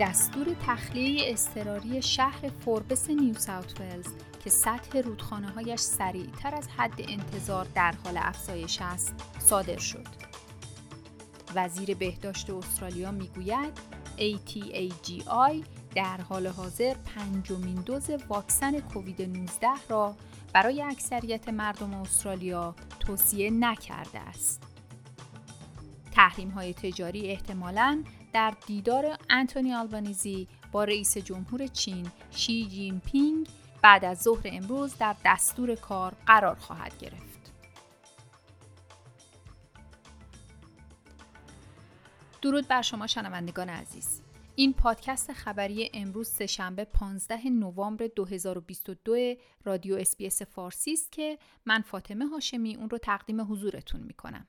دستور تخلیه اضطراری شهر فوربس نیو ساوت ولز که سطح رودخانه هایش سریعتر از حد انتظار در حال افزایش است صادر شد. وزیر بهداشت استرالیا می‌گوید ATAGI در حال حاضر پنجمین دوز واکسن کووید 19 را برای اکثریت مردم استرالیا توصیه نکرده است. تحریم های تجاری احتمالاً در دیدار انتونی آلبانیزی با رئیس جمهور چین شی جین پینگ بعد از ظهر امروز در دستور کار قرار خواهد گرفت. درود بر شما شنوندگان عزیز. این پادکست خبری امروز سهشنبه 15 نوامبر 2022 رادیو SBS فارسی است که من فاطمه هاشمی اون رو تقدیم حضورتون می‌کنم.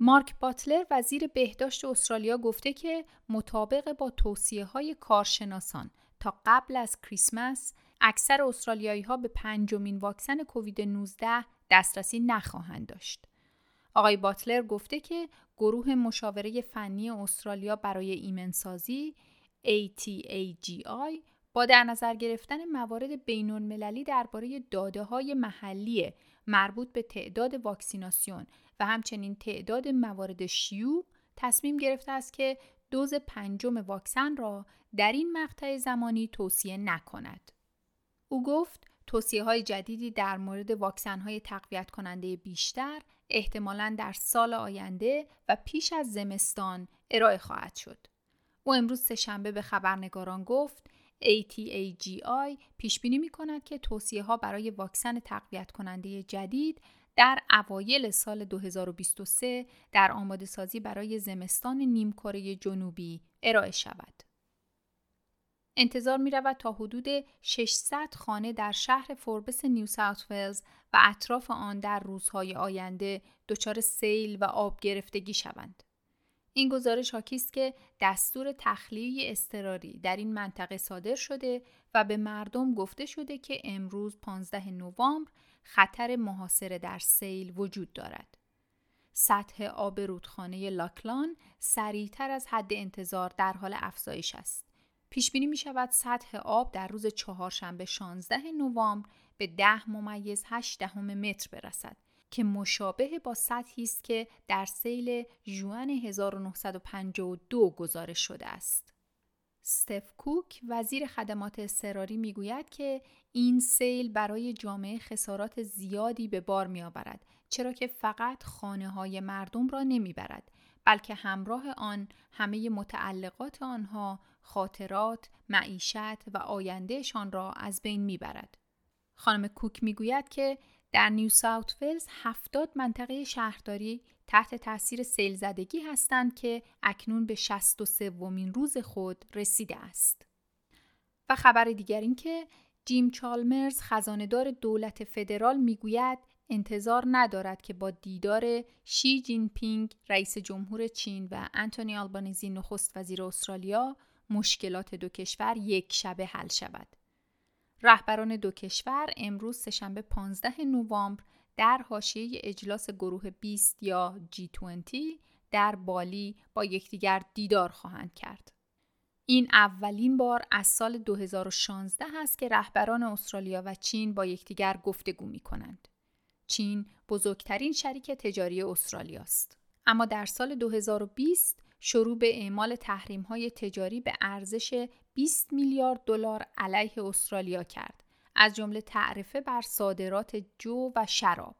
مارک باتلر وزیر بهداشت استرالیا گفته که مطابق با توصیه های کارشناسان تا قبل از کریسمس اکثر استرالیایی ها به پنجمین واکسن کووید 19 دسترسی نخواهند داشت. آقای باتلر گفته که گروه مشاوره فنی استرالیا برای ایمنسازی ATAGI با در نظر گرفتن موارد بین المللی درباره داده های محلی مربوط به تعداد واکسیناسیون و همچنین تعداد موارد شیوع تصمیم گرفته است که دوز پنجم واکسن را در این مقطع زمانی توصیه نکند. او گفت توصیه های جدیدی در مورد واکسن های تقویت کننده بیشتر احتمالا در سال آینده و پیش از زمستان ارائه خواهد شد. او امروز سهشنبه به خبرنگاران گفت ATAGI پیش بینی می کند که توصیه ها برای واکسن تقویت کننده جدید در اوایل سال 2023 در آماده سازی برای زمستان نیمکره جنوبی ارائه شود. انتظار می رود تا حدود 600 خانه در شهر فوربس نیو ساوت ولز و اطراف آن در روزهای آینده دچار سیل و آب گرفتگی شوند. این گزارش حاکی است که دستور تخلیه اضطراری در این منطقه صادر شده و به مردم گفته شده که امروز 15 نوامبر خطر محاصره در سیل وجود دارد. سطح آب رودخانه لاکلان سریعتر از حد انتظار در حال افزایش است. پیش بینی می شود سطح آب در روز چهارشنبه 16 نوامبر به 10 ممیز 8 دهم متر برسد که مشابه با سطحی است که در سیل جوان 1952 گزارش شده است. ستف کوک وزیر خدمات اضطراری می‌گوید که این سیل برای جامعه خسارات زیادی به بار می آورد چرا که فقط خانه های مردم را نمی برد بلکه همراه آن همه متعلقات آنها خاطرات، معیشت و آیندهشان را از بین می برد. خانم کوک می‌گوید که در نیو ساوت ولز 70 منطقه شهرداری تحت تاثیر سیل زدگی هستند که اکنون به 63 ومین روز خود رسیده است. و خبر دیگر این که جیم چالمرز خزاندار دولت فدرال می‌گوید انتظار ندارد که با دیدار شی جین پینگ رئیس جمهور چین و انتونی آلبانیزی نخست وزیر استرالیا مشکلات دو کشور یک شبه حل شود. رهبران دو کشور امروز سهشنبه 15 نوامبر در حاشیه اجلاس گروه 20 یا G20 در بالی با یکدیگر دیدار خواهند کرد. این اولین بار از سال 2016 است که رهبران استرالیا و چین با یکدیگر گفتگو می کنند. چین بزرگترین شریک تجاری استرالیا است. اما در سال 2020 شروع به اعمال تحریم های تجاری به ارزش 20 میلیارد دلار علیه استرالیا کرد از جمله تعرفه بر صادرات جو و شراب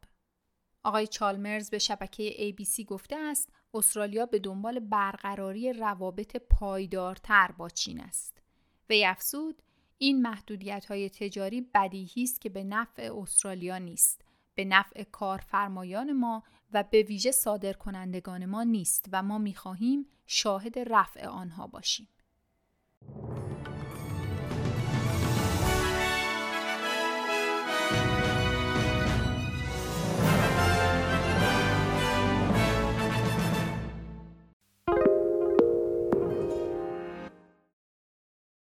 آقای چالمرز به شبکه ABC گفته است استرالیا به دنبال برقراری روابط پایدارتر با چین است وی افزود این محدودیت های تجاری بدیهی است که به نفع استرالیا نیست به نفع کارفرمایان ما و به ویژه صادر کنندگان ما نیست و ما می خواهیم شاهد رفع آنها باشیم. you